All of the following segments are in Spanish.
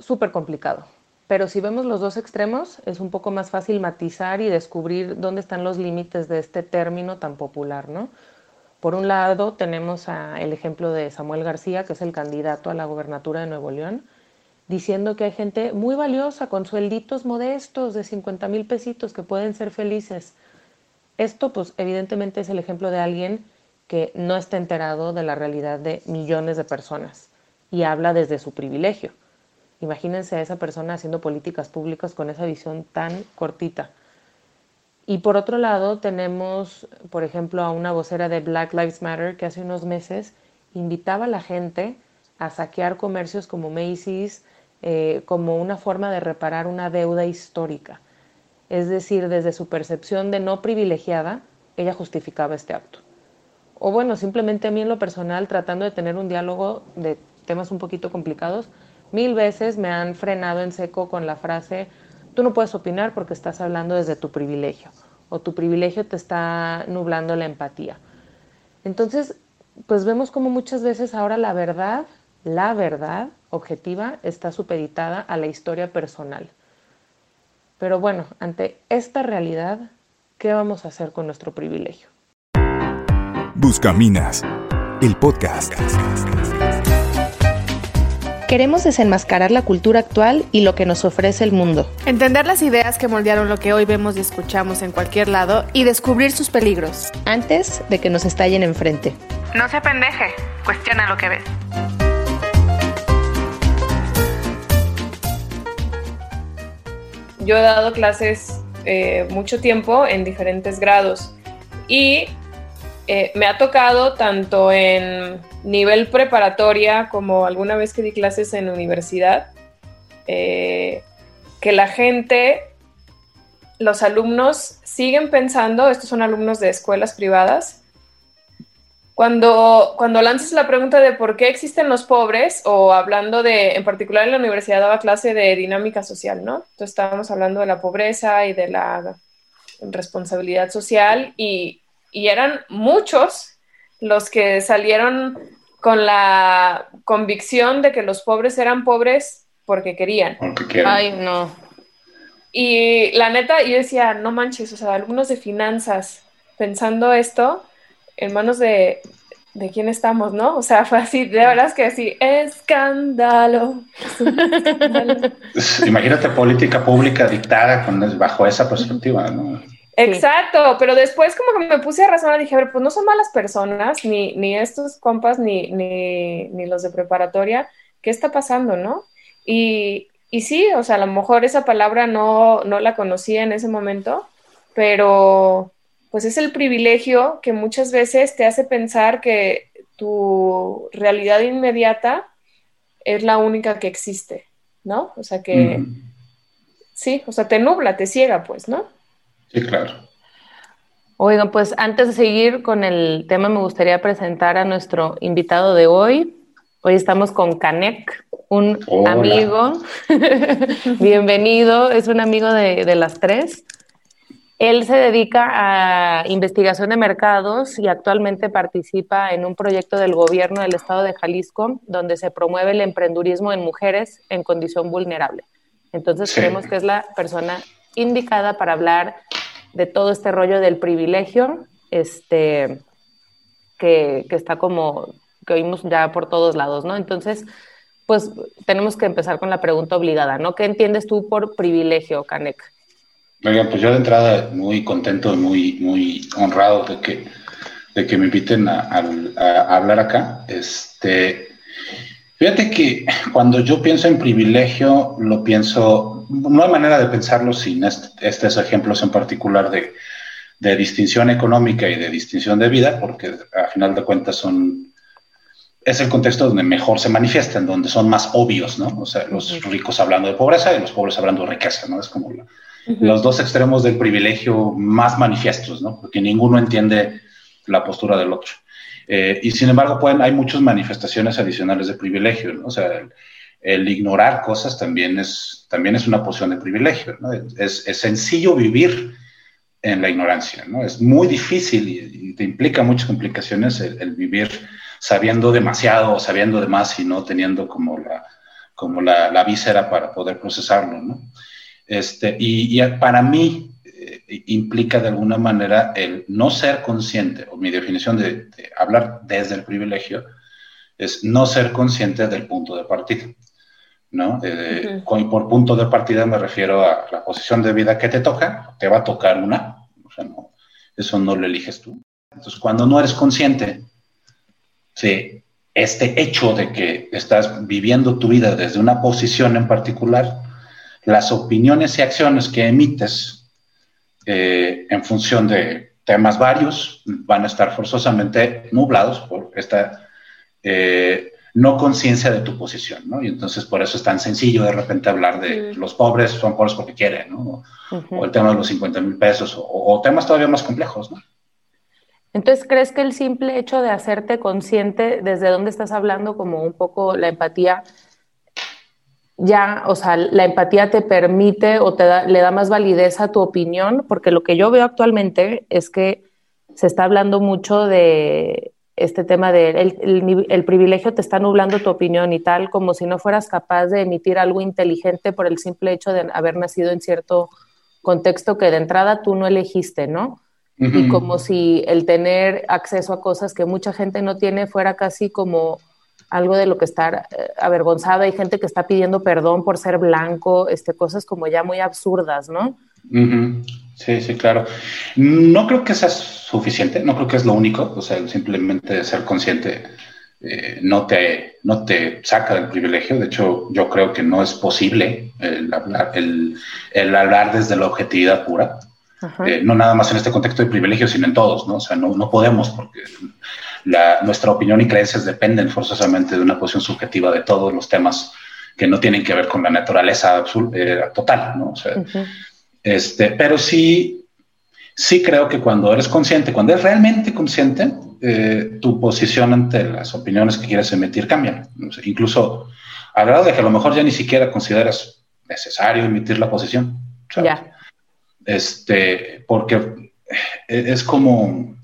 súper complicado, pero si vemos los dos extremos, es un poco más fácil matizar y descubrir dónde están los límites de este término tan popular, ¿no? Por un lado, tenemos a el ejemplo de Samuel García, que es el candidato a la gobernatura de Nuevo León, diciendo que hay gente muy valiosa con suelditos modestos de 50 mil pesitos que pueden ser felices. Esto, pues, evidentemente es el ejemplo de alguien que no está enterado de la realidad de millones de personas y habla desde su privilegio. Imagínense a esa persona haciendo políticas públicas con esa visión tan cortita. Y por otro lado, tenemos, por ejemplo, a una vocera de Black Lives Matter que hace unos meses invitaba a la gente a saquear comercios como Macy's eh, como una forma de reparar una deuda histórica es decir, desde su percepción de no privilegiada, ella justificaba este acto. O bueno, simplemente a mí en lo personal, tratando de tener un diálogo de temas un poquito complicados, mil veces me han frenado en seco con la frase, tú no puedes opinar porque estás hablando desde tu privilegio, o tu privilegio te está nublando la empatía. Entonces, pues vemos como muchas veces ahora la verdad, la verdad objetiva está supeditada a la historia personal. Pero bueno, ante esta realidad, ¿qué vamos a hacer con nuestro privilegio? Buscaminas, el podcast. Queremos desenmascarar la cultura actual y lo que nos ofrece el mundo. Entender las ideas que moldearon lo que hoy vemos y escuchamos en cualquier lado y descubrir sus peligros. Antes de que nos estallen enfrente. No se pendeje, cuestiona lo que ves. yo he dado clases eh, mucho tiempo en diferentes grados y eh, me ha tocado tanto en nivel preparatoria como alguna vez que di clases en universidad, eh, que la gente, los alumnos siguen pensando, estos son alumnos de escuelas privadas, cuando, cuando lanzas la pregunta de por qué existen los pobres, o hablando de, en particular en la universidad daba clase de dinámica social, ¿no? Entonces estábamos hablando de la pobreza y de la responsabilidad social y, y eran muchos los que salieron con la convicción de que los pobres eran pobres porque querían. Ay, no. Y la neta, yo decía, no manches, o sea, alumnos de finanzas pensando esto, en manos de, de quién estamos, ¿no? O sea, fue así, de verdad es que así, escándalo. Imagínate política pública dictada con, bajo esa perspectiva, ¿no? Exacto, pero después como que me puse a razonar dije, a ver, pues no son malas personas, ni, ni estos compas, ni, ni, ni los de preparatoria, ¿qué está pasando, no? Y, y sí, o sea, a lo mejor esa palabra no, no la conocía en ese momento, pero pues es el privilegio que muchas veces te hace pensar que tu realidad inmediata es la única que existe, ¿no? O sea que, sí, o sea, te nubla, te ciega, pues, ¿no? Sí, claro. Oigan, pues antes de seguir con el tema, me gustaría presentar a nuestro invitado de hoy. Hoy estamos con Canek, un amigo. Bienvenido, es un amigo de, de las tres. Él se dedica a investigación de mercados y actualmente participa en un proyecto del gobierno del estado de Jalisco donde se promueve el emprendurismo en mujeres en condición vulnerable. Entonces creemos que es la persona indicada para hablar de todo este rollo del privilegio, este, que, que está como, que oímos ya por todos lados, ¿no? Entonces, pues tenemos que empezar con la pregunta obligada, ¿no? ¿Qué entiendes tú por privilegio, Canek? pues yo de entrada muy contento y muy, muy honrado de que, de que me inviten a, hablar acá. Este, fíjate que cuando yo pienso en privilegio, lo pienso, no hay manera de pensarlo sin estos ejemplos en particular de, de distinción económica y de distinción de vida, porque a final de cuentas son es el contexto donde mejor se manifiestan, donde son más obvios, ¿no? O sea, los ricos hablando de pobreza y los pobres hablando de riqueza, ¿no? Es como los dos extremos del privilegio más manifiestos, ¿no? Porque ninguno entiende la postura del otro. Eh, y sin embargo, pueden, hay muchas manifestaciones adicionales de privilegio, ¿no? O sea, el, ignorar cosas también es, también es una posición de privilegio, ¿no? Es, es sencillo vivir en la ignorancia, ¿no? Es muy difícil y, te implica muchas complicaciones el vivir sabiendo demasiado o sabiendo de más y no teniendo como la, como la, la víscera para poder procesarlo, ¿no? Este, y, para mí implica de alguna manera el no ser consciente, o mi definición de, hablar desde el privilegio, es no ser consciente del punto de partida. ¿no? Eh, por punto de partida me refiero a la posición de vida que te toca, te va a tocar una, o sea, no, eso no lo eliges tú. Entonces, cuando no eres consciente Sí, este hecho de que estás viviendo tu vida desde una posición en particular, las opiniones y acciones que emites eh, en función de temas varios van a estar forzosamente nublados por esta eh, no conciencia de tu posición, ¿no? Y entonces por eso es tan sencillo de repente hablar de los pobres son pobres porque quieren, ¿no? O el tema de los 50 mil pesos, o, o, temas todavía más complejos, ¿no? Entonces, ¿crees que el simple hecho de hacerte consciente desde dónde estás hablando, como un poco la empatía, ya, o sea, la empatía te permite o te le da más validez a tu opinión? Porque lo que yo veo actualmente es que se está hablando mucho de este tema de el, el, privilegio te está nublando tu opinión y tal, como si no fueras capaz de emitir algo inteligente por el simple hecho de haber nacido en cierto contexto que de entrada tú no elegiste, ¿no? y como si el tener acceso a cosas que mucha gente no tiene fuera casi como algo de lo que estar eh, avergonzada. Hay gente que está pidiendo perdón por ser blanco, este, cosas como ya muy absurdas, ¿no? Sí, sí, claro. No creo que sea suficiente, no creo que es lo único, o sea, simplemente ser consciente eh, no, te, no te saca del privilegio. De hecho, yo creo que no es posible el hablar, el, el hablar desde la objetividad pura. Eh, no nada más en este contexto de privilegio, sino en todos, ¿no? O sea, no, no podemos porque la, nuestra opinión y creencias dependen forzosamente de una posición subjetiva de todos los temas que no tienen que ver con la naturaleza eh, total, ¿no? O sea, este, pero sí, sí creo que cuando eres consciente, cuando eres realmente consciente, eh, tu posición ante las opiniones que quieres emitir cambia. incluso al grado de que a lo mejor ya ni siquiera consideras necesario emitir la posición. Ya. Este, porque es como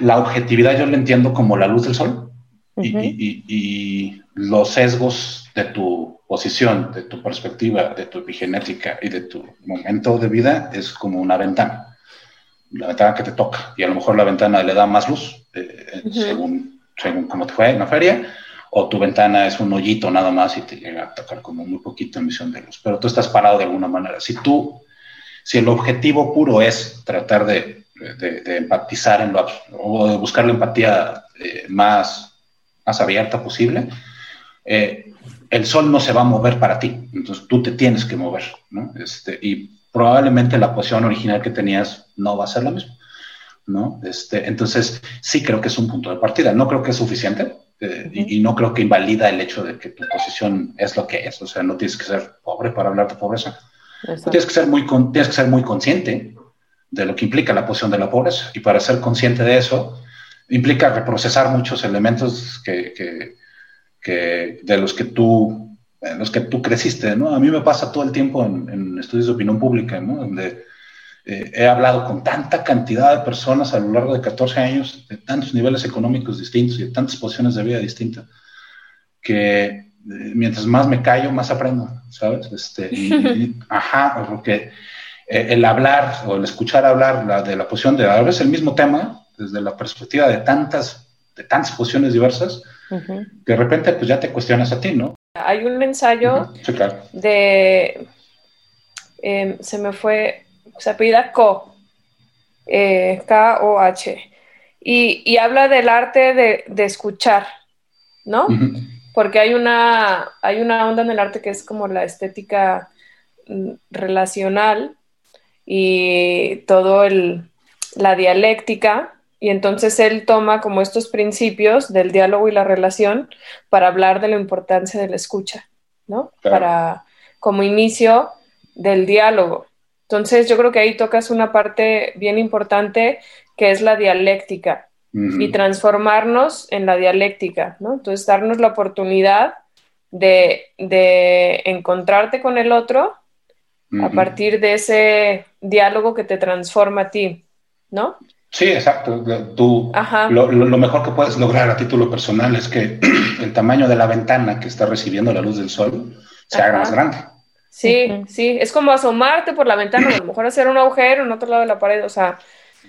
la objetividad, yo lo entiendo como la luz del sol y, los sesgos de tu posición, de tu perspectiva, de tu epigenética y de tu momento de vida es como una ventana, la ventana que te toca. Y a lo mejor la ventana le da más luz eh, según, según cómo te fue en la feria o tu ventana es un hoyito nada más y te llega a tocar como muy poquito emisión de luz, pero tú estás parado de alguna manera. Si tú, si el objetivo puro es tratar de, de, empatizar en lo o de buscar la empatía eh, más, más abierta posible, eh, el sol no se va a mover para ti, entonces tú te tienes que mover, ¿no? Este, y probablemente la posición original que tenías no va a ser la misma, ¿no? Este, entonces sí creo que es un punto de partida, no creo que es suficiente, eh, y, no creo que invalida el hecho de que tu posición es lo que es. O sea, no tienes que ser pobre para hablar de pobreza. Tienes que, ser muy, tienes que ser muy consciente de lo que implica la posición de la pobreza. Y para ser consciente de eso, implica reprocesar muchos elementos que, que, que de los que tú en los que tú creciste, ¿no? A mí me pasa todo el tiempo en, en estudios de opinión pública, ¿no? Donde eh, he hablado con tanta cantidad de personas a lo largo de 14 años, de tantos niveles económicos distintos y de tantas posiciones de vida distintas, que eh, mientras más me callo, más aprendo, ¿sabes? Este, ajá, porque el hablar o el escuchar hablar la, de la posición de a veces el mismo tema, desde la perspectiva de tantas, de tantas posiciones diversas, que de repente pues ya te cuestionas a ti, ¿no? Hay un ensayo de, em, se me fue, se apellida Ko, eh, K-O-H, y, habla del arte de, escuchar, ¿no? Porque hay una, hay una onda en el arte que es como la estética mm, relacional y todo el, la dialéctica Y entonces él toma como estos principios del diálogo y la relación para hablar de la importancia de la escucha, ¿no? Para como inicio del diálogo. Entonces yo creo que ahí tocas una parte bien importante que es la dialéctica y transformarnos en la dialéctica, ¿no? Entonces darnos la oportunidad de, encontrarte con el otro a partir de ese diálogo que te transforma a ti, ¿no? Sí, exacto. Tú, lo, mejor que puedes lograr a título personal es que el tamaño de la ventana que está recibiendo la luz del sol se haga más grande. Sí, sí, es como asomarte por la ventana, a lo mejor hacer un agujero en otro lado de la pared, o sea,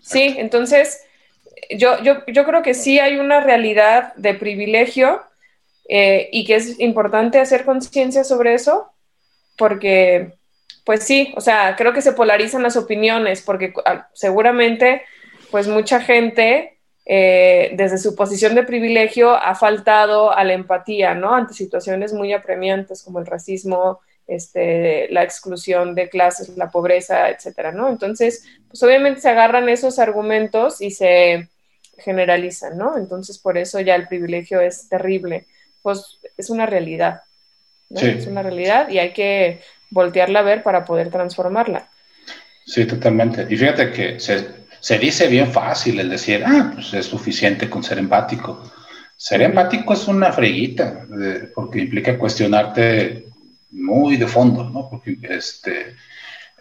sí, entonces yo, yo, yo creo que sí hay una realidad de privilegio eh, y que es importante hacer conciencia sobre eso, porque, pues sí, o sea, creo que se polarizan las opiniones, porque ah, seguramente pues mucha gente eh, desde su posición de privilegio ha faltado a la empatía, ¿no? Ante situaciones muy apremiantes como el racismo, este, la exclusión de clases, la pobreza, etcétera, ¿no? Entonces, pues obviamente se agarran esos argumentos y se generalizan, ¿no? Entonces, por eso ya el privilegio es terrible. Pues es una realidad, ¿no? Es una realidad y hay que voltearla a ver para poder transformarla. Sí, totalmente. Y fíjate que se, se dice bien fácil el decir, ah, pues es suficiente con ser empático. Ser empático es una freguita, porque implica cuestionarte muy de fondo, ¿no? Porque este,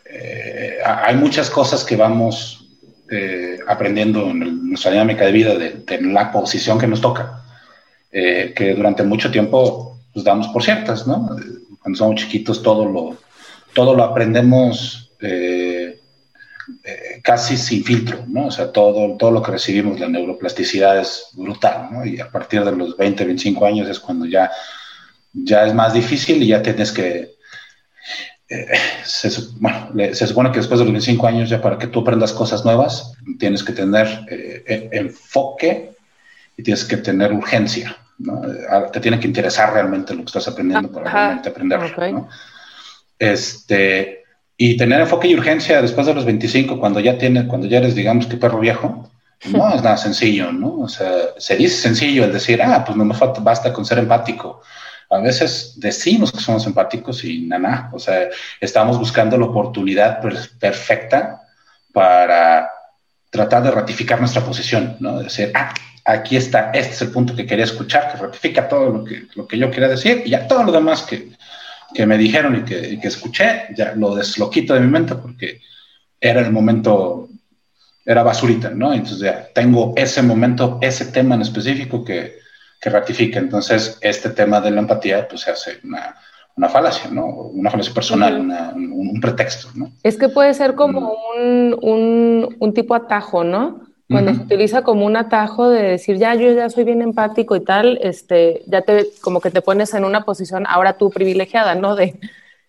eh, hay muchas cosas que vamos eh, aprendiendo en nuestra dinámica de vida, de, la posición que nos toca, eh, que durante mucho tiempo pues, damos por ciertas, ¿no? Cuando somos chiquitos todo lo, todo lo aprendemos eh, casi sin filtro, ¿no? O sea, todo, todo lo que recibimos, la neuroplasticidad es brutal, ¿no? Y a partir de los 20, 25 años es cuando ya, ya es más difícil y ya tienes que... Eh, bueno, se supone que después de los 25 años ya para que tú aprendas cosas nuevas, tienes que tener eh, e, enfoque y tienes que tener urgencia, ¿no? Te tiene que interesar realmente lo que estás aprendiendo para realmente aprenderlo, ¿no? Este, y tener enfoque y urgencia después de los 25, cuando ya tienes, cuando ya eres, digamos, que perro viejo, no es nada sencillo, ¿no? O sea, se dice sencillo el decir, ah, pues no me falta, basta con ser empático. A veces decimos que somos empáticos y nada, o sea, estamos buscando la oportunidad perfecta para tratar de ratificar nuestra posición, ¿no? De decir, ah, aquí está, este es el punto que quería escuchar, que ratifica todo lo que, lo que yo quería decir y ya todo lo demás que, que me dijeron y que, que, escuché, ya lo desloquito de mi mente porque era el momento, era basurita, ¿no? Entonces ya tengo ese momento, ese tema en específico que, que ratifica. Entonces, este tema de la empatía, pues se hace una, una falacia, ¿no? Una falacia personal, un, pretexto, ¿no? Es que puede ser como un, un, un tipo atajo, ¿no? Cuando se utiliza como un atajo de decir, ya, yo ya soy bien empático y tal, este, ya te, como que te pones en una posición ahora tú privilegiada, ¿no? De,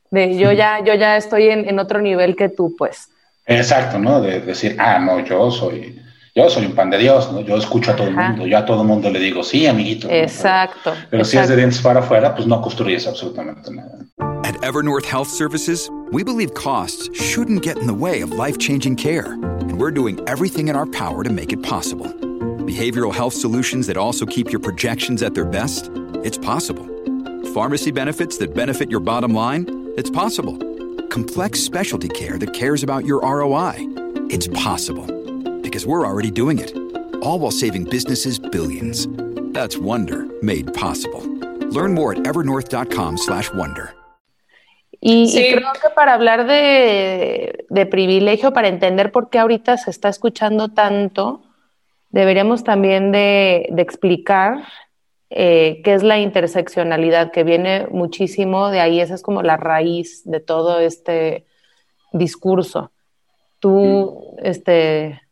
de yo, ya, yo ya estoy en, en, otro nivel que tú, pues. Exacto, ¿no? De decir, ah, no, yo soy, yo soy un pan de Dios, ¿no? Yo escucho a todo el mundo, yo a todo el mundo le digo, sí, amiguito. Exacto. Pero, si es de dientes para afuera, pues no construyes absolutamente nada. At Evernorth Health Services, we believe costs shouldn't get in the way of life-changing care. and we're doing everything in our power to make it possible. Behavioral health solutions that also keep your projections at their best? It's possible. Pharmacy benefits that benefit your bottom line? It's possible. Complex specialty care that cares about your ROI? It's possible. Because we're already doing it. All while saving businesses billions. That's Wonder made possible. Learn more at evernorth.com/wonder. Y, creo que para hablar de, privilegio, para entender por qué ahorita se está escuchando tanto, deberíamos también de, explicar eh, qué es la interseccionalidad, que viene muchísimo de ahí, esa es como la raíz de todo este discurso. Tú, mm. este,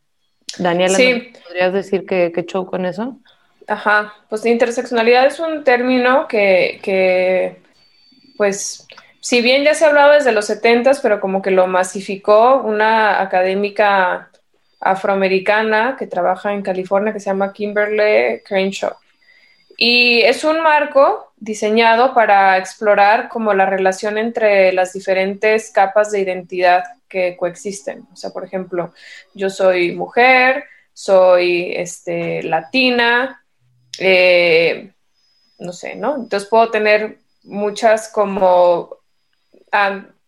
Daniela, ¿podrías decir qué, qué show con eso? Ajá, pues interseccionalidad es un término que, que pues si bien ya se hablaba desde los 70, pero como que lo masificó una académica afroamericana que trabaja en California que se llama Kimberly Crenshaw. Y es un marco diseñado para explorar como la relación entre las diferentes capas de identidad que coexisten. O sea, por ejemplo, yo soy mujer, soy este, latina, eh, no sé, ¿no? Entonces puedo tener muchas como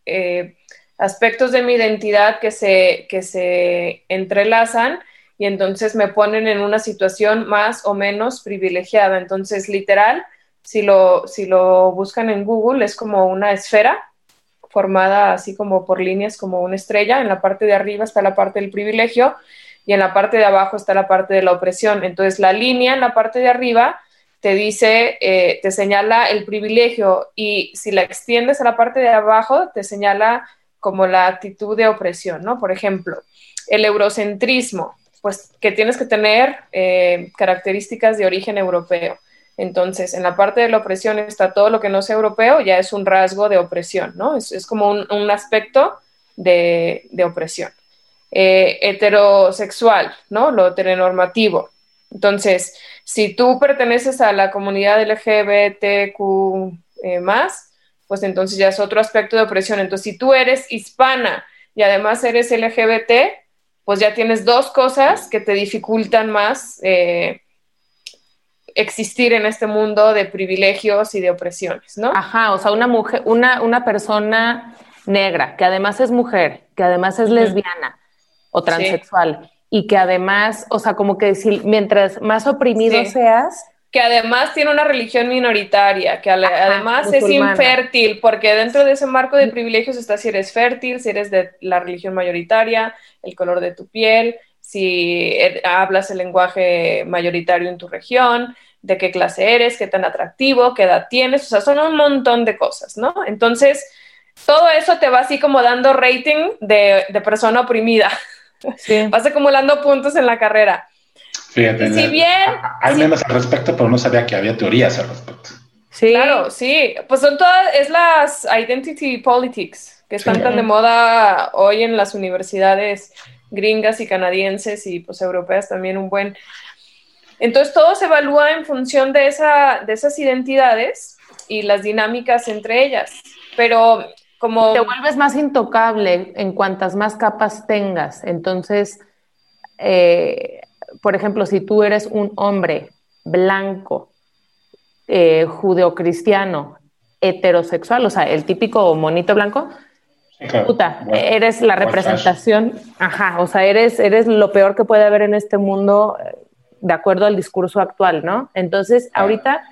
eh, aspectos de mi identidad que se, que se entrelazan y entonces me ponen en una situación más o menos privilegiada. Entonces, literal, si lo, si lo buscan en Google, es como una esfera formada así como por líneas, como una estrella. En la parte de arriba está la parte del privilegio y en la parte de abajo está la parte de la opresión. Entonces, la línea en la parte de arriba te dice, eh, te señala el privilegio y si la extiendes a la parte de abajo, te señala como la actitud de opresión, ¿no? Por ejemplo, el eurocentrismo, pues que tienes que tener eh, características de origen europeo. Entonces, en la parte de la opresión está todo lo que no sea europeo, ya es un rasgo de opresión, ¿no? Es, como un, aspecto de, opresión. Eh, heterosexual, ¿no? Lo heteronormativo. Entonces, si tú perteneces a la comunidad LGBTQ eh, más, pues entonces ya es otro aspecto de opresión. Entonces, si tú eres hispana y además eres LGBT, pues ya tienes dos cosas que te dificultan más eh, existir en este mundo de privilegios y de opresiones, ¿no? Ajá, o sea, una mujer, una, una persona negra, que además es mujer, que además es lesbiana o transexual, y que además, o sea, como que decir, mientras más oprimido seas, que además tiene una religión minoritaria, que además es infértil, porque dentro de ese marco de privilegios está si eres fértil, si eres de la religión mayoritaria, el color de tu piel, si er, hablas el lenguaje mayoritario en tu región, de qué clase eres, qué tan atractivo, qué edad tienes, o sea, son un montón de cosas, ¿no? Entonces, todo eso te va así como dando rating de, de persona oprimida. Vas acumulando puntos en la carrera. Fíjate, si bien... Hay menos al respecto, pero no sabía que había teorías al respecto. Sí. Claro, sí. Pues son todas, es las identity politics que están tan de moda hoy en las universidades gringas y canadienses y pues europeas también un buen. Entonces todo se evalúa en función de, esa, de esas identidades y las dinámicas entre ellas. Pero te vuelves más intocable en cuantas más capas tengas. Entonces, eh, por ejemplo, si tú eres un hombre blanco, eh, judeocristiano, heterosexual, o sea, el típico monito blanco, puta, eres la representación, ajá, o sea, eres, eres lo peor que puede haber en este mundo eh, de acuerdo al discurso actual, ¿no? Entonces, ahorita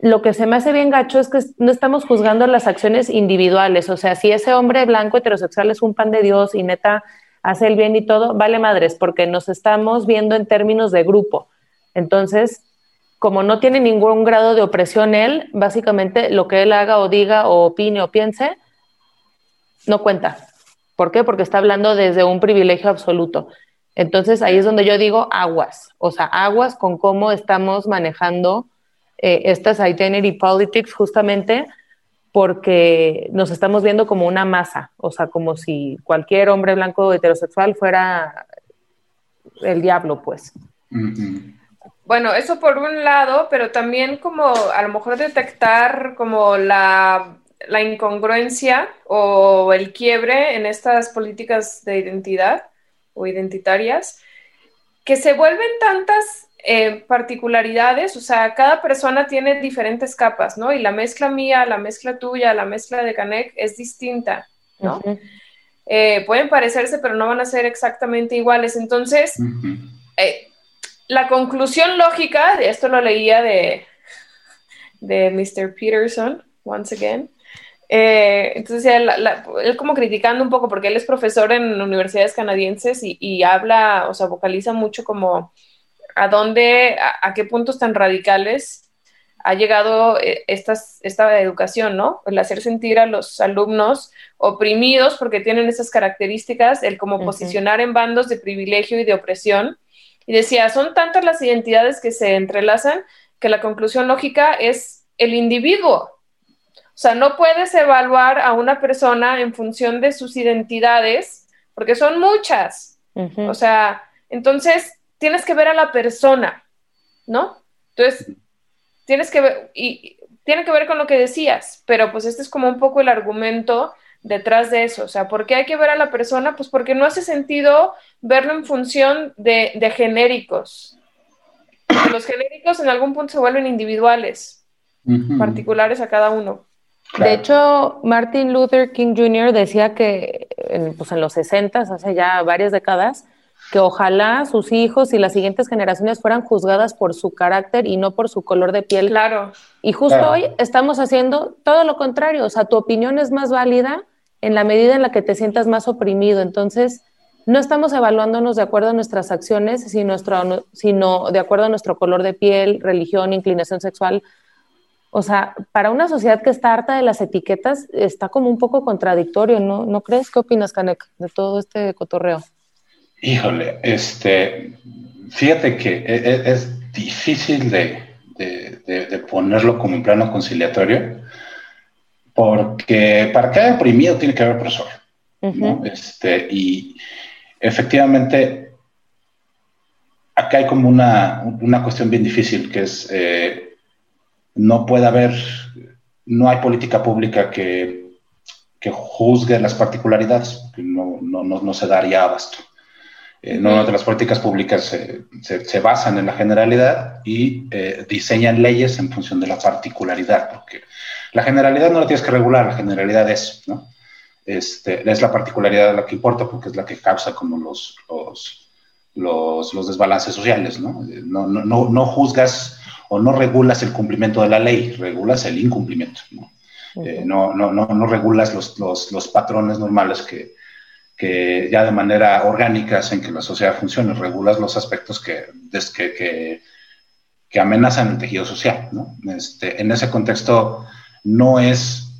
lo que se me hace bien gacho es que no estamos juzgando las acciones individuales. O sea, si ese hombre blanco heterosexual es un pan de Dios y neta hace el bien y todo, vale madres, porque nos estamos viendo en términos de grupo. Entonces, como no tiene ningún grado de opresión él, básicamente lo que él haga o diga o opine o piense, no cuenta. ¿Por qué? Porque está hablando desde un privilegio absoluto. Entonces ahí es donde yo digo aguas, o sea, aguas con cómo estamos manejando eh, estas identity politics justamente porque nos estamos viendo como una masa, o sea, como si cualquier hombre blanco heterosexual fuera el diablo, pues. Bueno, eso por un lado, pero también como a lo mejor detectar como la, la incongruencia o el quiebre en estas políticas de identidad o identitarias, que se vuelven tantas eh, particularidades, o sea, cada persona tiene diferentes capas, ¿no? Y la mezcla mía, la mezcla tuya, la mezcla de Canek es distinta, ¿no? Eh, pueden parecerse, pero no van a ser exactamente iguales. Entonces, eh, la conclusión lógica, de esto lo leía de, de Mr. Peterson, once again. Entonces, él, como criticando un poco, porque él es profesor en universidades canadienses y, y habla, o sea, vocaliza mucho como a dónde, a, qué puntos tan radicales ha llegado eh, esta educación, ¿no? El hacer sentir a los alumnos oprimidos porque tienen esas características, el como posicionar en bandos de privilegio y de opresión. Y decía, son tantas las identidades que se entrelazan que la conclusión lógica es el individuo. O sea, no puedes evaluar a una persona en función de sus identidades, porque son muchas. O sea, entonces tienes que ver a la persona, ¿no? Entonces, tienes que ver, y tiene que ver con lo que decías, pero pues este es como un poco el argumento detrás de eso. O sea, ¿por qué hay que ver a la persona? Pues porque no hace sentido verlo en función de, de genéricos. los genéricos en algún punto se vuelven individuales, particulares a cada uno. De hecho, Martin Luther King Jr. decía que en, pues en los 60, hace ya varias décadas, que ojalá sus hijos y las siguientes generaciones fueran juzgadas por su carácter y no por su color de piel. Claro. Y justo hoy estamos haciendo todo lo contrario, o sea, tu opinión es más válida en la medida en la que te sientas más oprimido. Entonces, no estamos evaluándonos de acuerdo a nuestras acciones, sino, sino de acuerdo a nuestro color de piel, religión, inclinación sexual. O sea, para una sociedad que está harta de las etiquetas, está como un poco contradictorio, ¿no? ¿No crees? ¿Qué opinas, Canek, de todo este cotorreo? Híjole, este, fíjate que e, e, es, difícil de, ponerlo como un plano conciliatorio, porque para cada oprimido tiene que haber opresor. este, y efectivamente, acá hay como una, cuestión bien difícil, que es, eh, no puede haber, no hay política pública que, que juzgue las particularidades, no, no, no se daría abasto. Eh, normalmente las políticas públicas se, basan en la generalidad y eh, diseñan leyes en función de la particularidad, porque la generalidad no la tienes que regular, la generalidad es, ¿no? Este, es la particularidad la que importa porque es la que causa como los, los, los, desbalances sociales, ¿no? No, ¿no? no, juzgas o no regulas el cumplimiento de la ley, regulas el incumplimiento, ¿no? Eh, no, no, no, no, regulas los, los, los patrones normales que, que ya de manera orgánica hacen que la sociedad funcione, regulas los aspectos que, que, que, amenazan el tejido social. ¿no? Este, en ese contexto no es,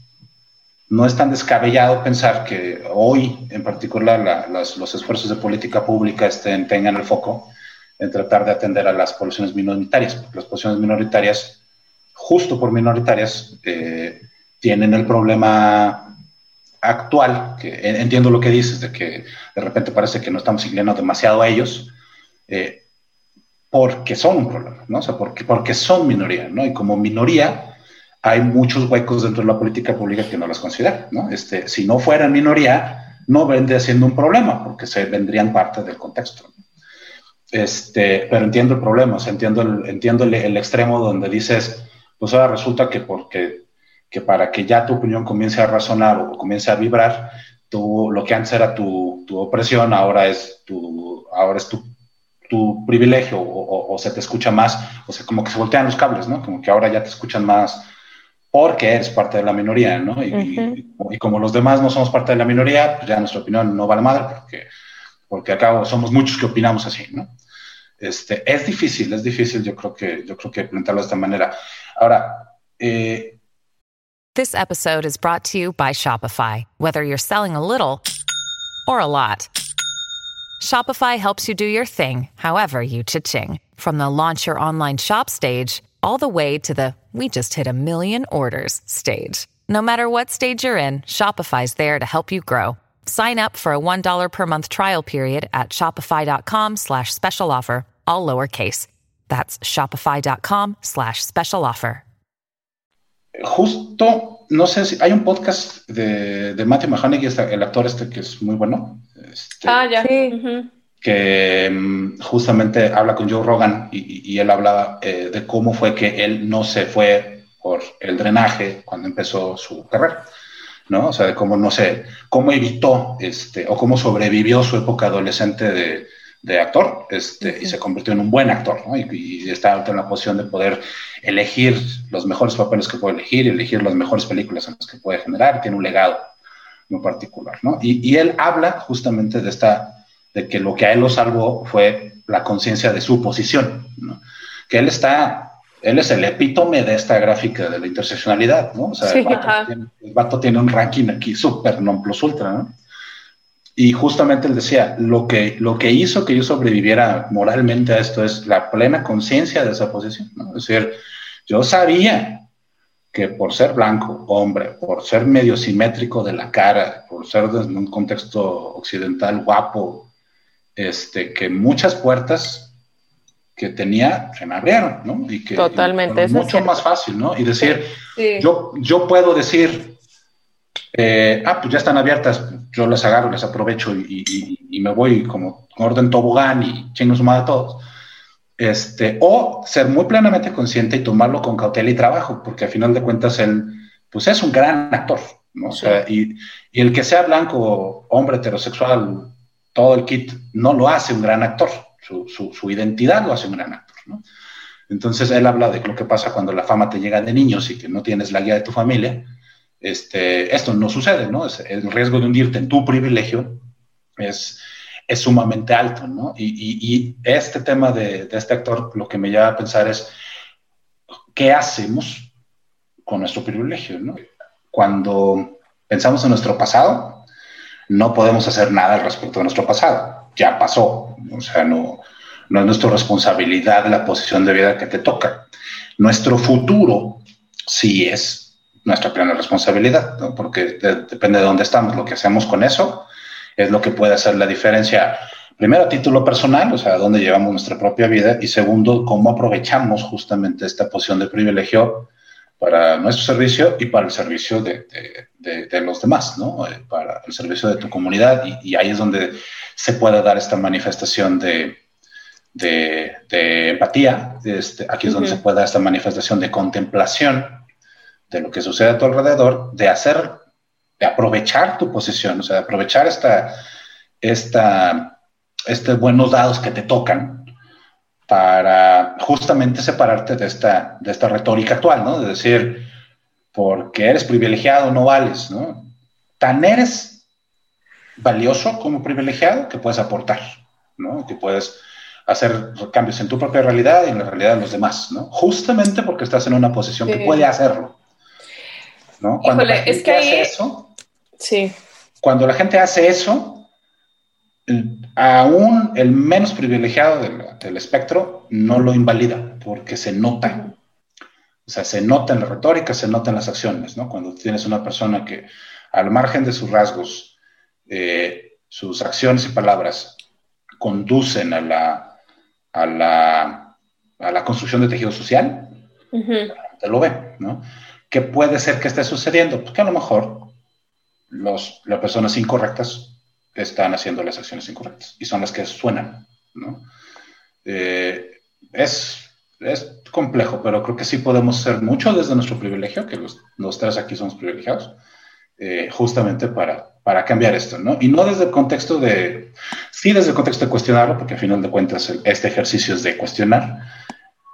no es tan descabellado pensar que hoy en particular los esfuerzos de política pública estén, tengan el foco en tratar de atender a las poblaciones minoritarias, porque las poblaciones minoritarias, justo por minoritarias, eh, tienen el problema actual, que entiendo lo que dices, de que de repente parece que no estamos inclinando demasiado a ellos, eh, porque son un problema, ¿no? O sea, porque, porque son minoría, ¿no? Y como minoría hay muchos huecos dentro de la política pública que no las consideran, ¿no? Este, si no fueran minoría, no vendría siendo un problema, porque se vendrían parte del contexto. Este, pero entiendo el problema, o sea, entiendo, el, entiendo el, el extremo donde dices, pues ahora resulta que porque que para que ya tu opinión comience a razonar o comience a vibrar, tú, lo que antes era tu, tu opresión, ahora es tu, ahora es tu, tu privilegio o, o, se te escucha más, o sea, como que se voltean los cables, ¿no? Como que ahora ya te escuchan más porque eres parte de la minoría, ¿no? Y, y, como los demás no somos parte de la minoría, pues ya nuestra opinión no vale madre porque, porque somos muchos que opinamos así, ¿no? Este, es difícil, es difícil, yo creo que, yo creo que plantearlo de esta manera. Ahora, eh, This episode is brought to you by Shopify. Whether you're selling a little or a lot, Shopify helps you do your thing, however you cha-ching. From the launch your online shop stage, all the way to the we just hit a million orders stage. No matter what stage you're in, Shopify's there to help you grow. Sign up for a $1 per month trial period at shopify.com slash special offer, all lowercase. That's shopify.com slash special offer. justo, no sé si hay un podcast de, de Matthew McConaughey, el actor este que es muy bueno. Este, ah, ya. Que mm, justamente habla con Joe Rogan y, él hablaba eh, de cómo fue que él no se fue por el drenaje cuando empezó su carrera. ¿No? O sea, de cómo, no sé, cómo evitó, este, o cómo sobrevivió su época adolescente de, de actor este, y se convirtió en un buen actor ¿no? y, está en la posición de poder elegir los mejores papeles que puede elegir y elegir las mejores películas en las que puede generar, tiene un legado muy particular. ¿no? Y, y, él habla justamente de, esta, de que lo que a él lo salvó fue la conciencia de su posición, ¿no? que él está, él es el epítome de esta gráfica de la interseccionalidad, ¿no? o sea, el, vato tiene, el, vato tiene, un ranking aquí súper non plus ultra, ¿no? Y justamente él decía, lo que, lo que hizo que yo sobreviviera moralmente a esto es la plena conciencia de esa posición. ¿no? Es decir, yo sabía que por ser blanco, hombre, por ser medio simétrico de la cara, por ser en un contexto occidental guapo, este, que muchas puertas que tenía se me abrieron, ¿no? Y que Totalmente, es mucho más fácil, ¿no? Y decir, Yo, yo puedo decir, eh, ah, pues ya están abiertas, yo las agarro, las aprovecho y, me voy como orden tobogán y chingo su madre a todos. Este, o ser muy plenamente consciente y tomarlo con cautela y trabajo, porque al final de cuentas él, pues es un gran actor, ¿no? O sea, y, y, el que sea blanco, hombre heterosexual, todo el kit, no lo hace un gran actor, su, identidad lo hace un gran actor, ¿no? Entonces él habla de lo que pasa cuando la fama te llega de niños y que no tienes la guía de tu familia, este, esto no sucede, ¿no? el riesgo de hundirte en tu privilegio es, es sumamente alto, ¿no? Y, este tema de, este actor lo que me lleva a pensar es, ¿qué hacemos con nuestro privilegio, ¿no? Cuando pensamos en nuestro pasado, no podemos hacer nada respecto a nuestro pasado, ya pasó, o sea, no, no es nuestra responsabilidad la posición de vida que te toca. Nuestro futuro sí es nuestra plena responsabilidad, porque depende de dónde estamos, lo que hacemos con eso es lo que puede hacer la diferencia, primero a título personal, o sea, dónde llevamos nuestra propia vida, y segundo, cómo aprovechamos justamente esta posición de privilegio para nuestro servicio y para el servicio de, de, los demás, ¿no? Eh, para el servicio de tu comunidad, y, ahí es donde se puede dar esta manifestación de, empatía, este, aquí es donde se puede dar esta manifestación de contemplación, de lo que sucede a tu alrededor, de hacer, de aprovechar tu posición, o sea, de aprovechar esta, esta, estos buenos dados que te tocan para justamente separarte de esta, de esta retórica actual, ¿no? De decir, porque eres privilegiado no vales, ¿no? Tan eres valioso como privilegiado que puedes aportar, ¿no? Que puedes hacer cambios en tu propia realidad y en la realidad de los demás, ¿no? Justamente porque estás en una posición que puede hacerlo. ¿no? Cuando la gente es que hace eso, sí. cuando la gente hace eso, aún el menos privilegiado del, espectro no lo invalida, porque se nota. O sea, se nota en la retórica, se nota en las acciones, ¿no? Cuando tienes una persona que, al margen de sus rasgos, eh, sus acciones y palabras conducen a la, a la, a la construcción de tejido social, te lo ve, ¿no? ¿Qué puede ser que esté sucediendo? Pues que a lo mejor los, las personas incorrectas están haciendo las acciones incorrectas y son las que suenan, ¿no? Eh, es, es, complejo, pero creo que sí podemos hacer mucho desde nuestro privilegio, que los, los tres aquí somos privilegiados, eh, justamente para, para cambiar esto, ¿no? Y no desde el contexto de, sí desde el contexto de cuestionarlo, porque al final de cuentas este ejercicio es de cuestionar,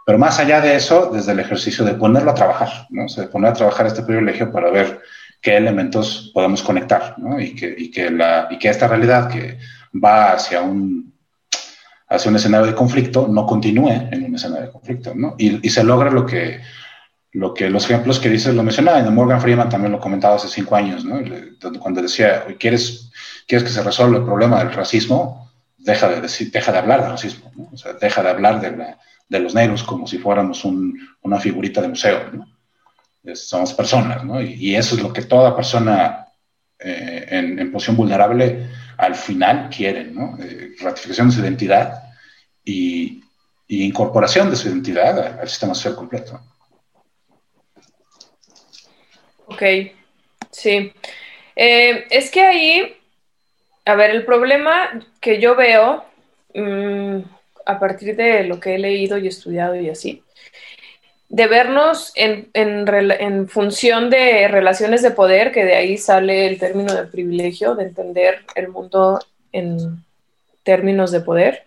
pero más allá de eso, desde el ejercicio de ponerlo a trabajar, ¿no? O sea, de poner a trabajar este privilegio para ver qué elementos podemos conectar, ¿no? Y que, y que, la, y que esta realidad que va hacia un, hacia un escenario de conflicto no continúe en un escenario de conflicto, ¿no? Y, y se logra lo que, lo que los ejemplos que dices lo mencionaba, y Morgan Freeman también lo comentaba hace cinco años, ¿no? Cuando decía, ¿quieres, ¿quieres que se resuelva el problema del racismo? Deja de, decir, deja de hablar del racismo, ¿no? O sea, deja de hablar de la de los negros como si fuéramos una figurita de museo. ¿no? somos personas, ¿no? Y, eso es lo que toda persona eh, en, posición vulnerable al final quiere, ¿no? Eh, ratificación de su identidad y, incorporación de su identidad al, sistema social completo. Ok, sí. Eh, es que ahí, a ver, el problema que yo veo, mm, a partir de lo que he leído y estudiado y así, de vernos en, en, función de relaciones de poder, que de ahí sale el término de privilegio, de entender el mundo en términos de poder.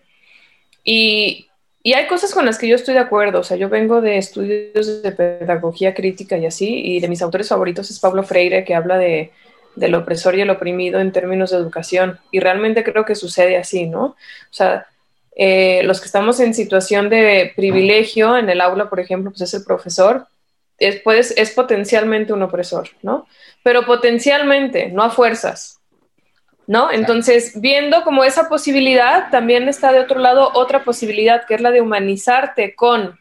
Y, y, hay cosas con las que yo estoy de acuerdo, o sea, yo vengo de estudios de pedagogía crítica y así, y de mis autores favoritos es Pablo Freire, que habla de, del opresor y el oprimido en términos de educación, y realmente creo que sucede así, ¿no? O sea, eh, los que estamos en situación de privilegio en el aula, por ejemplo, pues es el profesor, es, es potencialmente un opresor, ¿no? Pero potencialmente, no a fuerzas, ¿no? Entonces, viendo como esa posibilidad, también está de otro lado otra posibilidad, que es la de humanizarte con,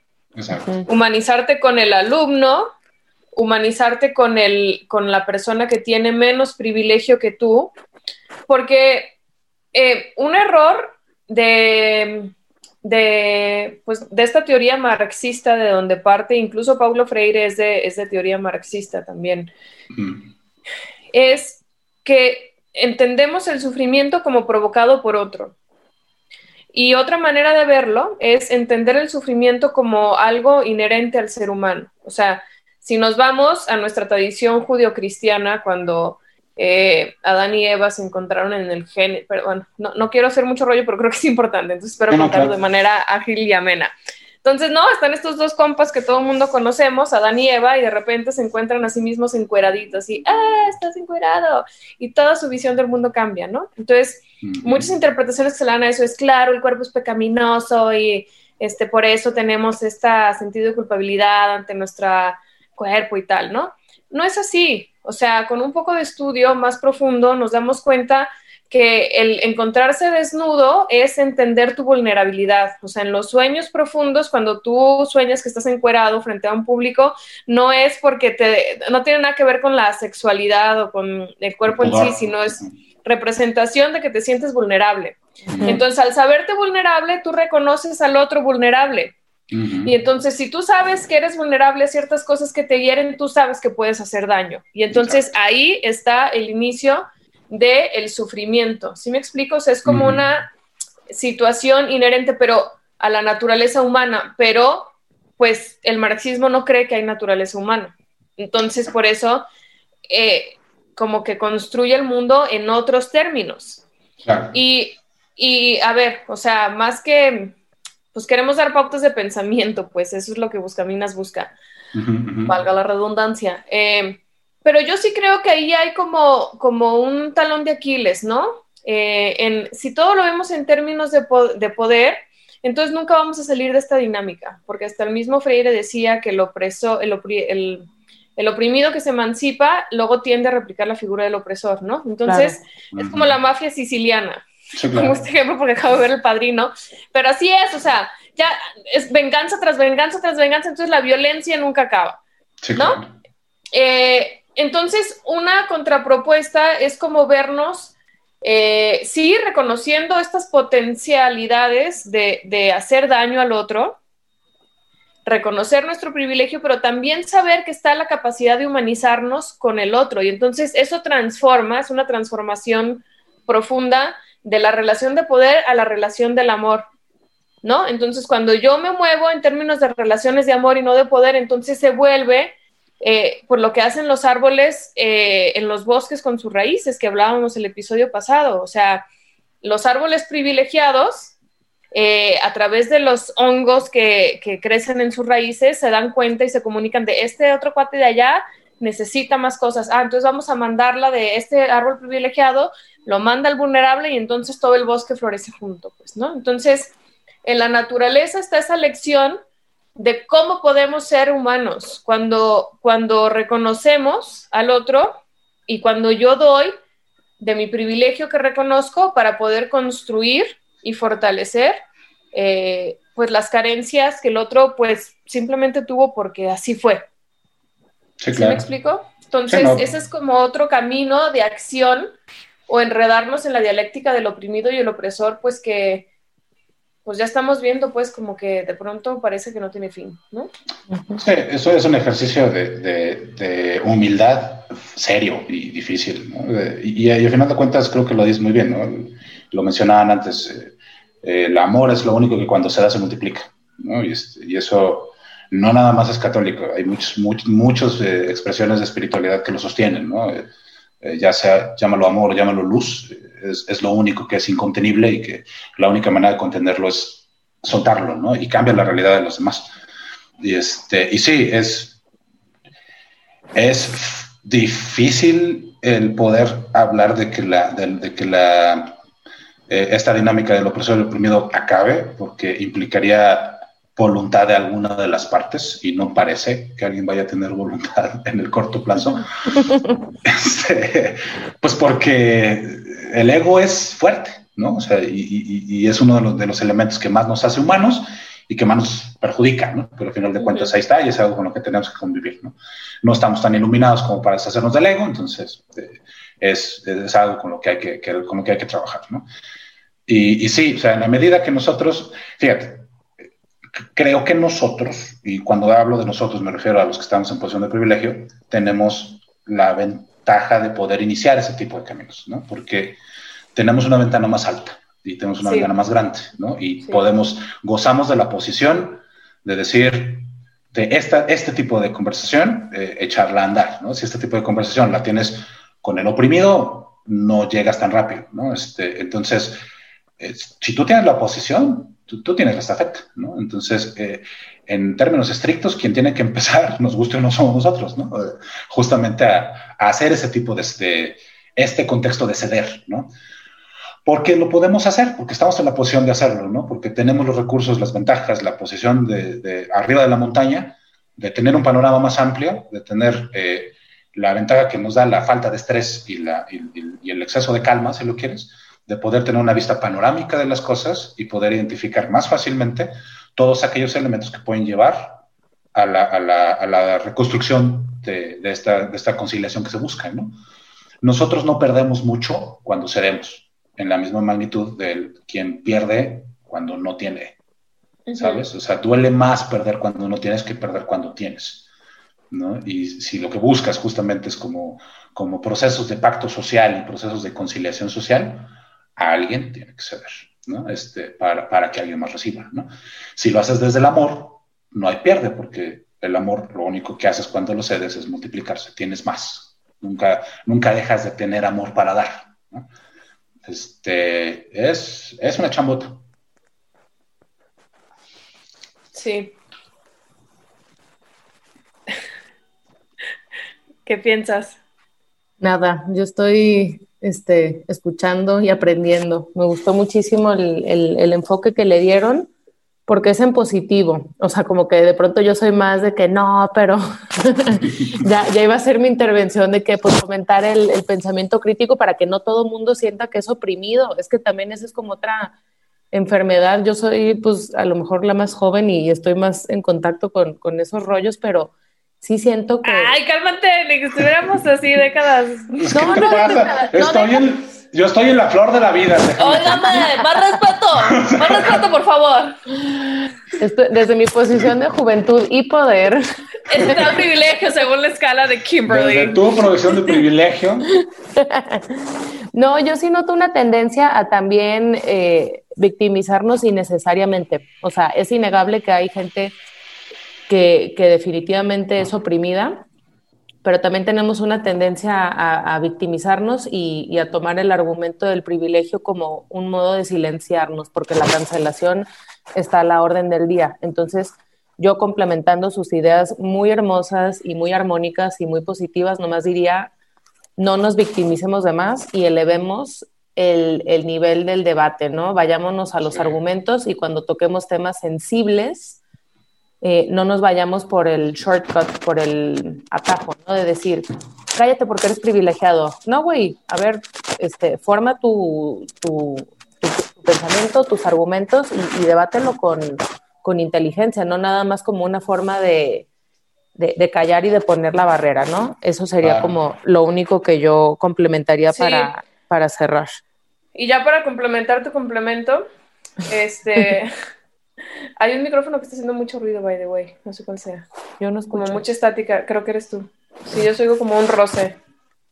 humanizarte con el alumno, humanizarte con, el, con la persona que tiene menos privilegio que tú, porque eh, un error de, de, pues, de esta teoría marxista de donde parte, incluso Paulo Freire es de, es de teoría marxista también. es que entendemos el sufrimiento como provocado por otro. Y otra manera de verlo es entender el sufrimiento como algo inherente al ser humano. O sea, si nos vamos a nuestra tradición judio-cristiana, cuando eh, Adán y Eva se encontraron en el gen, pero bueno, no, quiero hacer mucho rollo, pero creo que es importante, entonces espero contarlo de manera ágil y amena. Entonces, no, están estos dos compas que todo el mundo conocemos, Adán y Eva, y de repente se encuentran a sí mismos encueraditos y, ah, estás encuerado, y toda su visión del mundo cambia, ¿no? Entonces, muchas interpretaciones que se le dan a eso es, claro, el cuerpo es pecaminoso y este, por eso tenemos este sentido de culpabilidad ante nuestro cuerpo y tal, ¿no? No es así, o sea, con un poco de estudio más profundo nos damos cuenta que el encontrarse desnudo es entender tu vulnerabilidad. O sea, en los sueños profundos, cuando tú sueñas que estás encuerado frente a un público, no es porque te, no tiene nada que ver con la sexualidad o con el cuerpo en sí, sino es representación de que te sientes vulnerable. Entonces, al saberte vulnerable, tú reconoces al otro vulnerable. Y entonces, si tú sabes que eres vulnerable a ciertas cosas que te hieren, tú sabes que puedes hacer daño. Y entonces ahí está el inicio del el sufrimiento. ¿Sí me explico? O sea, es como una situación inherente, pero a la naturaleza humana, pero pues el marxismo no cree que hay naturaleza humana. Entonces, por eso, eh, como que construye el mundo en otros términos. Y, y, a ver, o sea, más que, pues queremos dar pautas de pensamiento, pues eso es lo que Buscaminas busca, valga la redundancia. Eh, pero yo sí creo que ahí hay como, como un talón de Aquiles, ¿no? Eh, en, si todo lo vemos en términos de, de, poder, entonces nunca vamos a salir de esta dinámica, porque hasta el mismo Freire decía que el, opreso, el, el, el oprimido que se emancipa luego tiende a replicar la figura del opresor, ¿no? Entonces es como la mafia siciliana, como este ejemplo porque acabo de ver el padrino, pero así es, o sea, ya es venganza tras venganza tras venganza, entonces la violencia nunca acaba, ¿no? Eh, entonces, una contrapropuesta es como vernos, eh, sí, reconociendo estas potencialidades de, hacer daño al otro, reconocer nuestro privilegio, pero también saber que está la capacidad de humanizarnos con el otro. Y entonces eso transforma, es una transformación profunda de la relación de poder a la relación del amor, ¿no? Entonces cuando yo me muevo en términos de relaciones de amor y no de poder, entonces se vuelve eh, por lo que hacen los árboles eh, en los bosques con sus raíces, que hablábamos el episodio pasado. O sea, los árboles privilegiados, eh, a través de los hongos que, crecen en sus raíces, se dan cuenta y se comunican de este otro cuate de allá necesita más cosas. Ah, entonces vamos a mandarla de este árbol privilegiado, lo manda al vulnerable y entonces todo el bosque florece junto, pues, ¿no? Entonces, en la naturaleza está esa lección de cómo podemos ser humanos cuando, cuando reconocemos al otro y cuando yo doy de mi privilegio que reconozco para poder construir y fortalecer eh, pues las carencias que el otro pues simplemente tuvo porque así fue. Sí, me explico? Entonces, ese es como otro camino de acción o enredarnos en la dialéctica del oprimido y el opresor, pues que, pues ya estamos viendo pues como que de pronto parece que no tiene fin, ¿no? Sí, eso es un ejercicio de, humildad serio y difícil, ¿no? y, al final de cuentas creo que lo dices muy bien, ¿no? Lo mencionaban antes, eh, eh, el amor es lo único que cuando se da se multiplica, ¿no? Y, este, eso no nada más es católico, hay muchas muchos, eh, expresiones de espiritualidad que lo sostienen, ¿no? ya sea, llámalo amor, llámalo luz, es, lo único que es incontenible y que la única manera de contenerlo es soltarlo, ¿no? Y cambia la realidad de los demás. Y, este, y sí, es, es difícil el poder hablar de que, la, de, que la, eh, esta dinámica del opresor y el oprimido acabe, porque implicaría voluntad de alguna de las partes y no parece que alguien vaya a tener voluntad en el corto plazo. Este, pues porque el ego es fuerte, ¿no? O sea, y, es uno de los, de los, elementos que más nos hace humanos y que más nos perjudica, ¿no? Pero al final de cuentas ahí está y es algo con lo que tenemos que convivir, ¿no? No estamos tan iluminados como para deshacernos del ego, entonces eh, es, es, algo con lo que hay que, con lo que, hay que trabajar, ¿no? Y, y sí, o sea, en la medida que nosotros, fíjate, creo que nosotros, y cuando hablo de nosotros me refiero a los que estamos en posición de privilegio, tenemos la ventaja ventaja de poder iniciar ese tipo de caminos, ¿no? Porque tenemos una ventana más alta y tenemos una ventana más grande, ¿no? Y podemos, gozamos de la posición de decir, de esta, este tipo de conversación, eh, echarla a andar, ¿no? Si este tipo de conversación la tienes con el oprimido, no llegas tan rápido, ¿no? Este, entonces, si tú tienes la posición, tú, tienes la estafeta, ¿no? Entonces, eh, en términos estrictos, quien tiene que empezar, nos guste o no somos nosotros, ¿no? Eh, justamente a, hacer ese tipo de este, este contexto de ceder, ¿no? Porque lo podemos hacer, porque estamos en la posición de hacerlo, ¿no? Porque tenemos los recursos, las ventajas, la posición de, arriba de la montaña, de tener un panorama más amplio, de tener eh, la ventaja que nos da la falta de estrés y, la, y el exceso de calma, si lo quieres, de poder tener una vista panorámica de las cosas y poder identificar más fácilmente todos aquellos elementos que pueden llevar a la, reconstrucción de, esta, conciliación que se busca. ¿no? Nosotros no perdemos mucho cuando cedemos, en la misma magnitud de quien pierde cuando no tiene. ¿Sabes? O sea, duele más perder cuando no tienes que perder cuando tienes. ¿no? Y si lo que buscas justamente es como, como procesos de pacto social y procesos de conciliación social, alguien tiene que ceder, ¿no? Este, para, para, que alguien más reciba, ¿no? Si lo haces desde el amor, no hay pierde, porque el amor lo único que haces cuando lo cedes es multiplicarse, tienes más. Nunca, nunca dejas de tener amor para dar. ¿no? Este, es, es una chambota. Sí. ¿Qué piensas? Nada, yo estoy este, escuchando y aprendiendo. Me gustó muchísimo el, el, enfoque que le dieron porque es en positivo. O sea, como que de pronto yo soy más de que no, pero ya, ya, iba a ser mi intervención de que pues fomentar el, pensamiento crítico para que no todo mundo sienta que es oprimido. Es que también esa es como otra enfermedad. Yo soy pues a lo mejor la más joven y estoy más en contacto con, con esos rollos, pero sí siento que. Ay, cálmate, ni que estuviéramos así décadas. no, no, pasa? Estoy en, yo estoy en la flor de la vida. Óigame, más respeto, más respeto, por favor. desde mi posición de juventud y poder. Es un gran privilegio según la escala de Kimberly. Desde tu profesión de privilegio. No, yo sí noto una tendencia a también eh, victimizarnos innecesariamente. O sea, es innegable que hay gente que, definitivamente es oprimida, pero también tenemos una tendencia a, victimizarnos y, a tomar el argumento del privilegio como un modo de silenciarnos, porque la cancelación está a la orden del día. Entonces, yo complementando sus ideas muy hermosas y muy armónicas y muy positivas, nomás diría, no nos victimicemos de más y elevemos el, nivel del debate, ¿no? Vayámonos a los argumentos y cuando toquemos temas sensibles, eh, no nos vayamos por el shortcut, por el atajo, ¿no? De decir, cállate porque eres privilegiado. No, güey, a ver, este, forma tu, tu, pensamiento, tus argumentos y, debátelo con, con, inteligencia, no nada más como una forma de, de, callar y de poner la barrera, ¿no? Eso sería como lo único que yo complementaría para, para cerrar. Y ya para complementar tu complemento, este... Hay un micrófono que está haciendo mucho ruido, by the way. No sé cuál sea. Yo no escucho. Como mucha estática. Creo que eres tú. Sí, yo oigo como un roce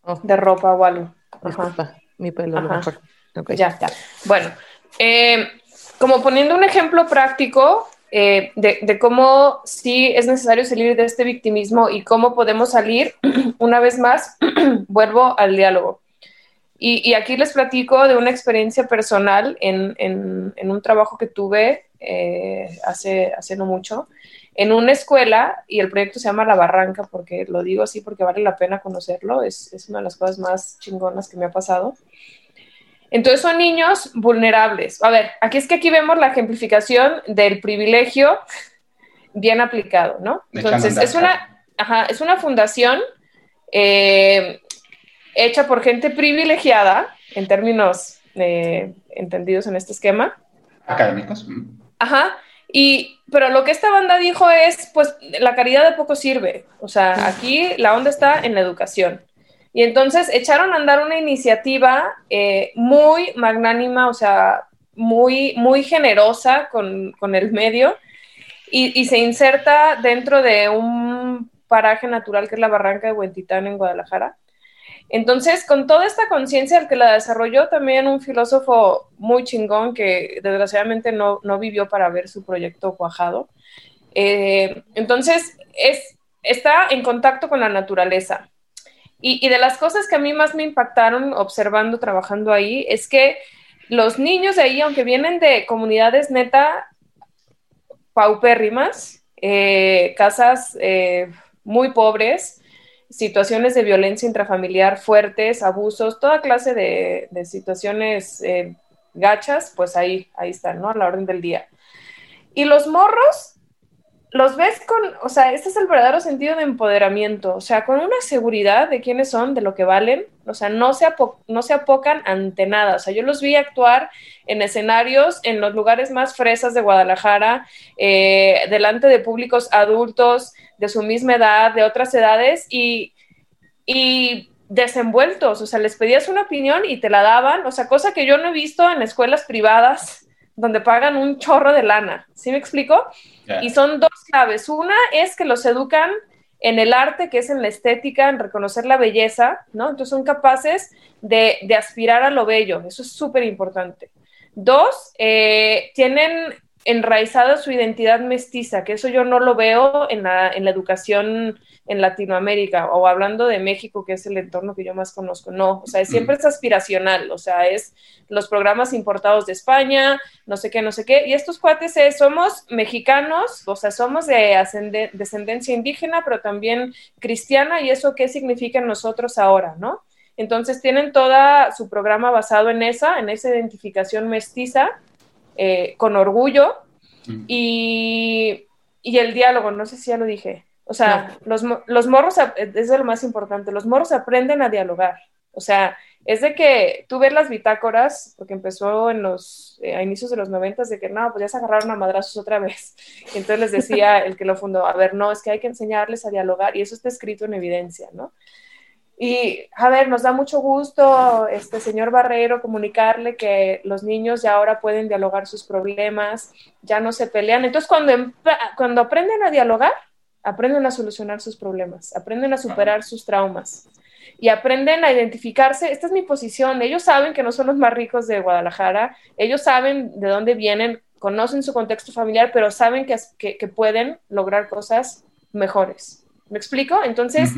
oh. de ropa o algo. Ajá. Mi pelo. Ya, ya. Bueno, eh, como poniendo un ejemplo práctico eh, de, de, cómo sí es necesario salir de este victimismo y cómo podemos salir, una vez más, vuelvo al diálogo. Y, aquí les platico de una experiencia personal en, en, un trabajo que tuve eh, hace, hace no mucho, en una escuela, y el proyecto se llama La Barranca, porque lo digo así porque vale la pena conocerlo, es, es una de las cosas más chingonas que me ha pasado. Entonces son niños vulnerables. A ver, aquí es que aquí vemos la ejemplificación del privilegio bien aplicado, ¿no? Entonces es una, ajá, es una fundación eh, hecha por gente privilegiada, en términos eh, entendidos en este esquema. Académicos. Ajá. Y, pero lo que esta banda dijo es, pues, la caridad de poco sirve. O sea, aquí la onda está en la educación. Y entonces echaron a andar una iniciativa eh, muy magnánima, o sea, muy, muy generosa con, con el medio y, y, se inserta dentro de un paraje natural que es la Barranca de Huentitán en Guadalajara. Entonces, con toda esta conciencia, el que la desarrolló también un filósofo muy chingón que desgraciadamente no, no vivió para ver su proyecto cuajado. Eh, entonces, es, está en contacto con la naturaleza. Y, de las cosas que a mí más me impactaron observando, trabajando ahí, es que los niños de ahí, aunque vienen de comunidades neta paupérrimas, eh, casas eh, muy pobres, situaciones de violencia intrafamiliar fuertes, abusos, toda clase de, situaciones eh, gachas, pues ahí, ahí están, ¿no? A la orden del día. Y los morros los ves con, o sea, este es el verdadero sentido de empoderamiento, o sea, con una seguridad de quiénes son, de lo que valen, o sea, no se, no se apocan ante nada, o sea, yo los vi actuar en escenarios en los lugares más fresas de Guadalajara, eh, delante de públicos adultos de su misma edad, de otras edades, y, y desenvueltos, o sea, les pedías una opinión y te la daban, o sea, cosa que yo no he visto en escuelas privadas donde pagan un chorro de lana, ¿sí me explico? Y son dos claves. Una es que los educan en el arte, que es en la estética, en reconocer la belleza, ¿no? Entonces son capaces de, aspirar a lo bello, eso es súper importante. Dos, eh, tienen enraizada su identidad mestiza, que eso yo no lo veo en la, en la educación en Latinoamérica o hablando de México, que es el entorno que yo más conozco. No, o sea, siempre es aspiracional, o sea, es los programas importados de España, no sé qué, no sé qué. Y estos cuates somos mexicanos, o sea, somos de descendencia indígena, pero también cristiana, y eso qué significa en nosotros ahora, ¿no? Entonces tienen todo su programa basado en esa, en esa identificación mestiza, eh, con orgullo, y, y el diálogo, no sé si ya lo dije, o sea, los, los, morros, es lo más importante, los morros aprenden a dialogar. O sea, es de que tú ves las bitácoras, porque empezó en los, eh, a inicios de los noventas, de que no, pues ya se agarraron a madrazos otra vez. Y entonces les decía el que lo fundó, a ver, no, es que hay que enseñarles a dialogar y eso está escrito en evidencia, ¿no? Y, a ver, nos da mucho gusto, este señor Barrero, comunicarle que los niños ya ahora pueden dialogar sus problemas, ya no se pelean. Entonces, cuando, cuando aprenden a dialogar, aprenden a solucionar sus problemas, aprenden a superar sus traumas y aprenden a identificarse. Esta es mi posición. Ellos saben que no son los más ricos de Guadalajara, ellos saben de dónde vienen, conocen su contexto familiar, pero saben que, que, pueden lograr cosas mejores. ¿Me explico? Entonces,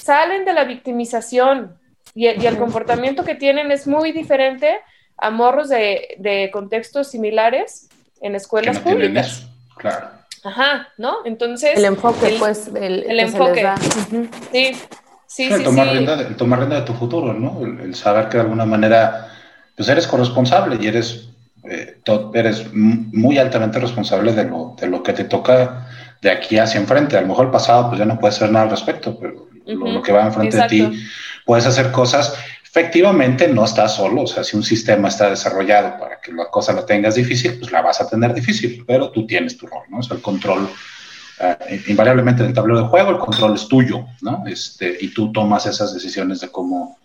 salen de la victimización y, el comportamiento que tienen es muy diferente a morros de, de contextos similares en escuelas públicas. Claro. Ajá, ¿no? Entonces... El enfoque, pues, el, el enfoque. Sí, sí, sí. El tomar, Rienda de, tomar de tu futuro, ¿no? El, saber que de alguna manera, pues eres corresponsable y eres, eh, eres muy altamente responsable de lo, de lo que te toca de aquí hacia enfrente. A lo mejor el pasado, pues ya no puedes hacer nada al respecto, pero lo, que va enfrente de ti, puedes hacer cosas efectivamente no estás solo, o sea, si un sistema está desarrollado para que la cosa la tengas difícil, pues la vas a tener difícil, pero tú tienes tu rol, ¿no? O sea, el control, eh, invariablemente en el tablero de juego, el control es tuyo, ¿no? Este, y tú tomas esas decisiones de cómo,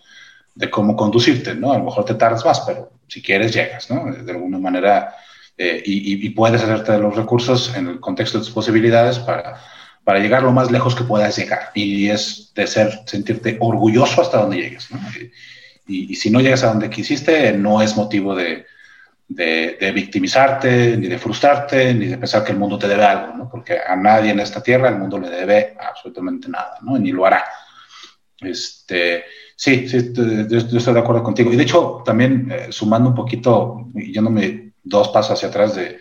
de cómo conducirte, ¿no? A lo mejor te tardas más, pero si quieres llegas, ¿no? De alguna manera, eh, y, y, puedes hacerte de los recursos en el contexto de tus posibilidades para, para llegar lo más lejos que puedas llegar. Y es de ser, sentirte orgulloso hasta donde llegues, ¿no? Y, si no llegas a donde quisiste, no es motivo de, de, victimizarte, ni de frustrarte, ni de pensar que el mundo te debe algo, ¿no? Porque a nadie en esta tierra el mundo le debe absolutamente nada, ¿no? Ni lo hará. Este, sí, sí, yo, estoy de acuerdo contigo. Y de hecho, también eh, sumando un poquito, yéndome dos pasos hacia atrás de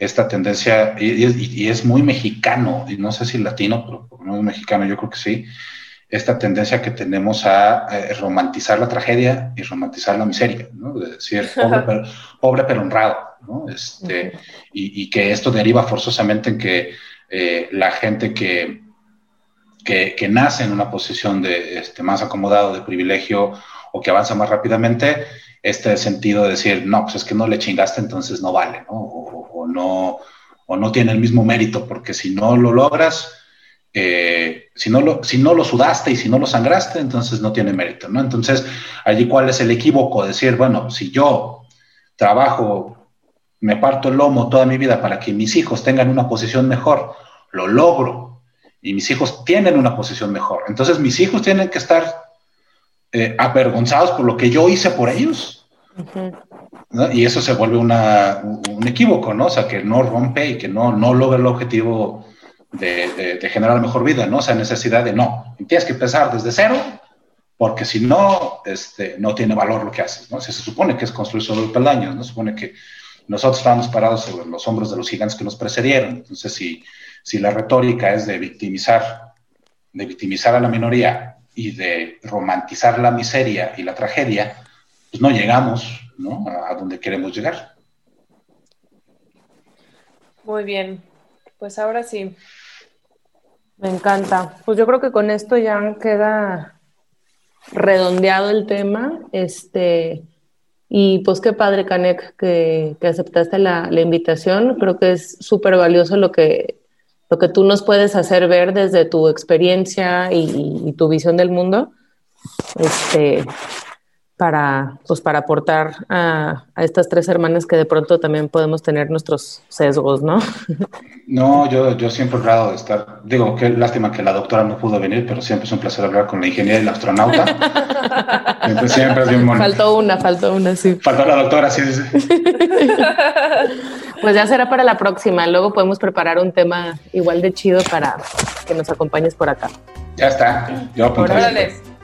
esta tendencia, y, y, es muy mexicano, y no sé si latino, pero no es mexicano, yo creo que sí, esta tendencia que tenemos a eh, romantizar la tragedia y romantizar la miseria, ¿no? De decir, pobre pero, pobre pero honrado, ¿no? Este, y, y, que esto deriva forzosamente en que eh, la gente que, que, que, nace en una posición de este, más acomodado, de privilegio, o que avanza más rápidamente, este sentido de decir, no, pues es que no le chingaste, entonces no vale, ¿no? O, no, o no tiene el mismo mérito, porque si no lo logras, eh, si, no lo, si no lo sudaste y si no lo sangraste, entonces no tiene mérito, ¿no? Entonces, allí cuál es el equívoco, decir, bueno, si yo trabajo, me parto el lomo toda mi vida para que mis hijos tengan una posición mejor, lo logro y mis hijos tienen una posición mejor. Entonces mis hijos tienen que estar eh, avergonzados por lo que yo hice por ellos. Y eso se vuelve una, un equívoco, ¿no? O sea, que no rompe y que no, no logra el objetivo de, de, generar la mejor vida, ¿no? O sea, necesidad de no, tienes que empezar desde cero, porque si no, este, no tiene valor lo que haces, ¿no? Si se supone que es construir sobre peldaños, ¿no? Se supone que nosotros estamos parados sobre los hombros de los gigantes que nos precedieron. Entonces, si, si la retórica es de victimizar, de victimizar a la minoría y de romantizar la miseria y la tragedia, pues no llegamos ¿no? a donde queremos llegar. Muy bien, pues ahora sí. Me encanta. Pues yo creo que con esto ya queda redondeado el tema. Este, y pues qué padre, Canek, que, aceptaste la, invitación. Creo que es súper valioso lo que, lo que tú nos puedes hacer ver desde tu experiencia y, tu visión del mundo. Este, para, pues, para aportar a, estas tres hermanas que de pronto también podemos tener nuestros sesgos, ¿no? No, yo, yo siempre grado de estar, digo, qué lástima que la doctora no pudo venir, pero siempre es un placer hablar con la ingeniera y la astronauta. siempre, siempre es bien bonito. Faltó una, faltó una, sí. Faltó la doctora, sí, sí. pues ya será para la próxima, luego podemos preparar un tema igual de chido para que nos acompañes por acá. Ya está, yo apunto.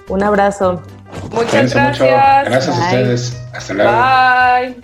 Un abrazo. Muchas gracias. Gracias a ustedes. Hasta luego. Bye.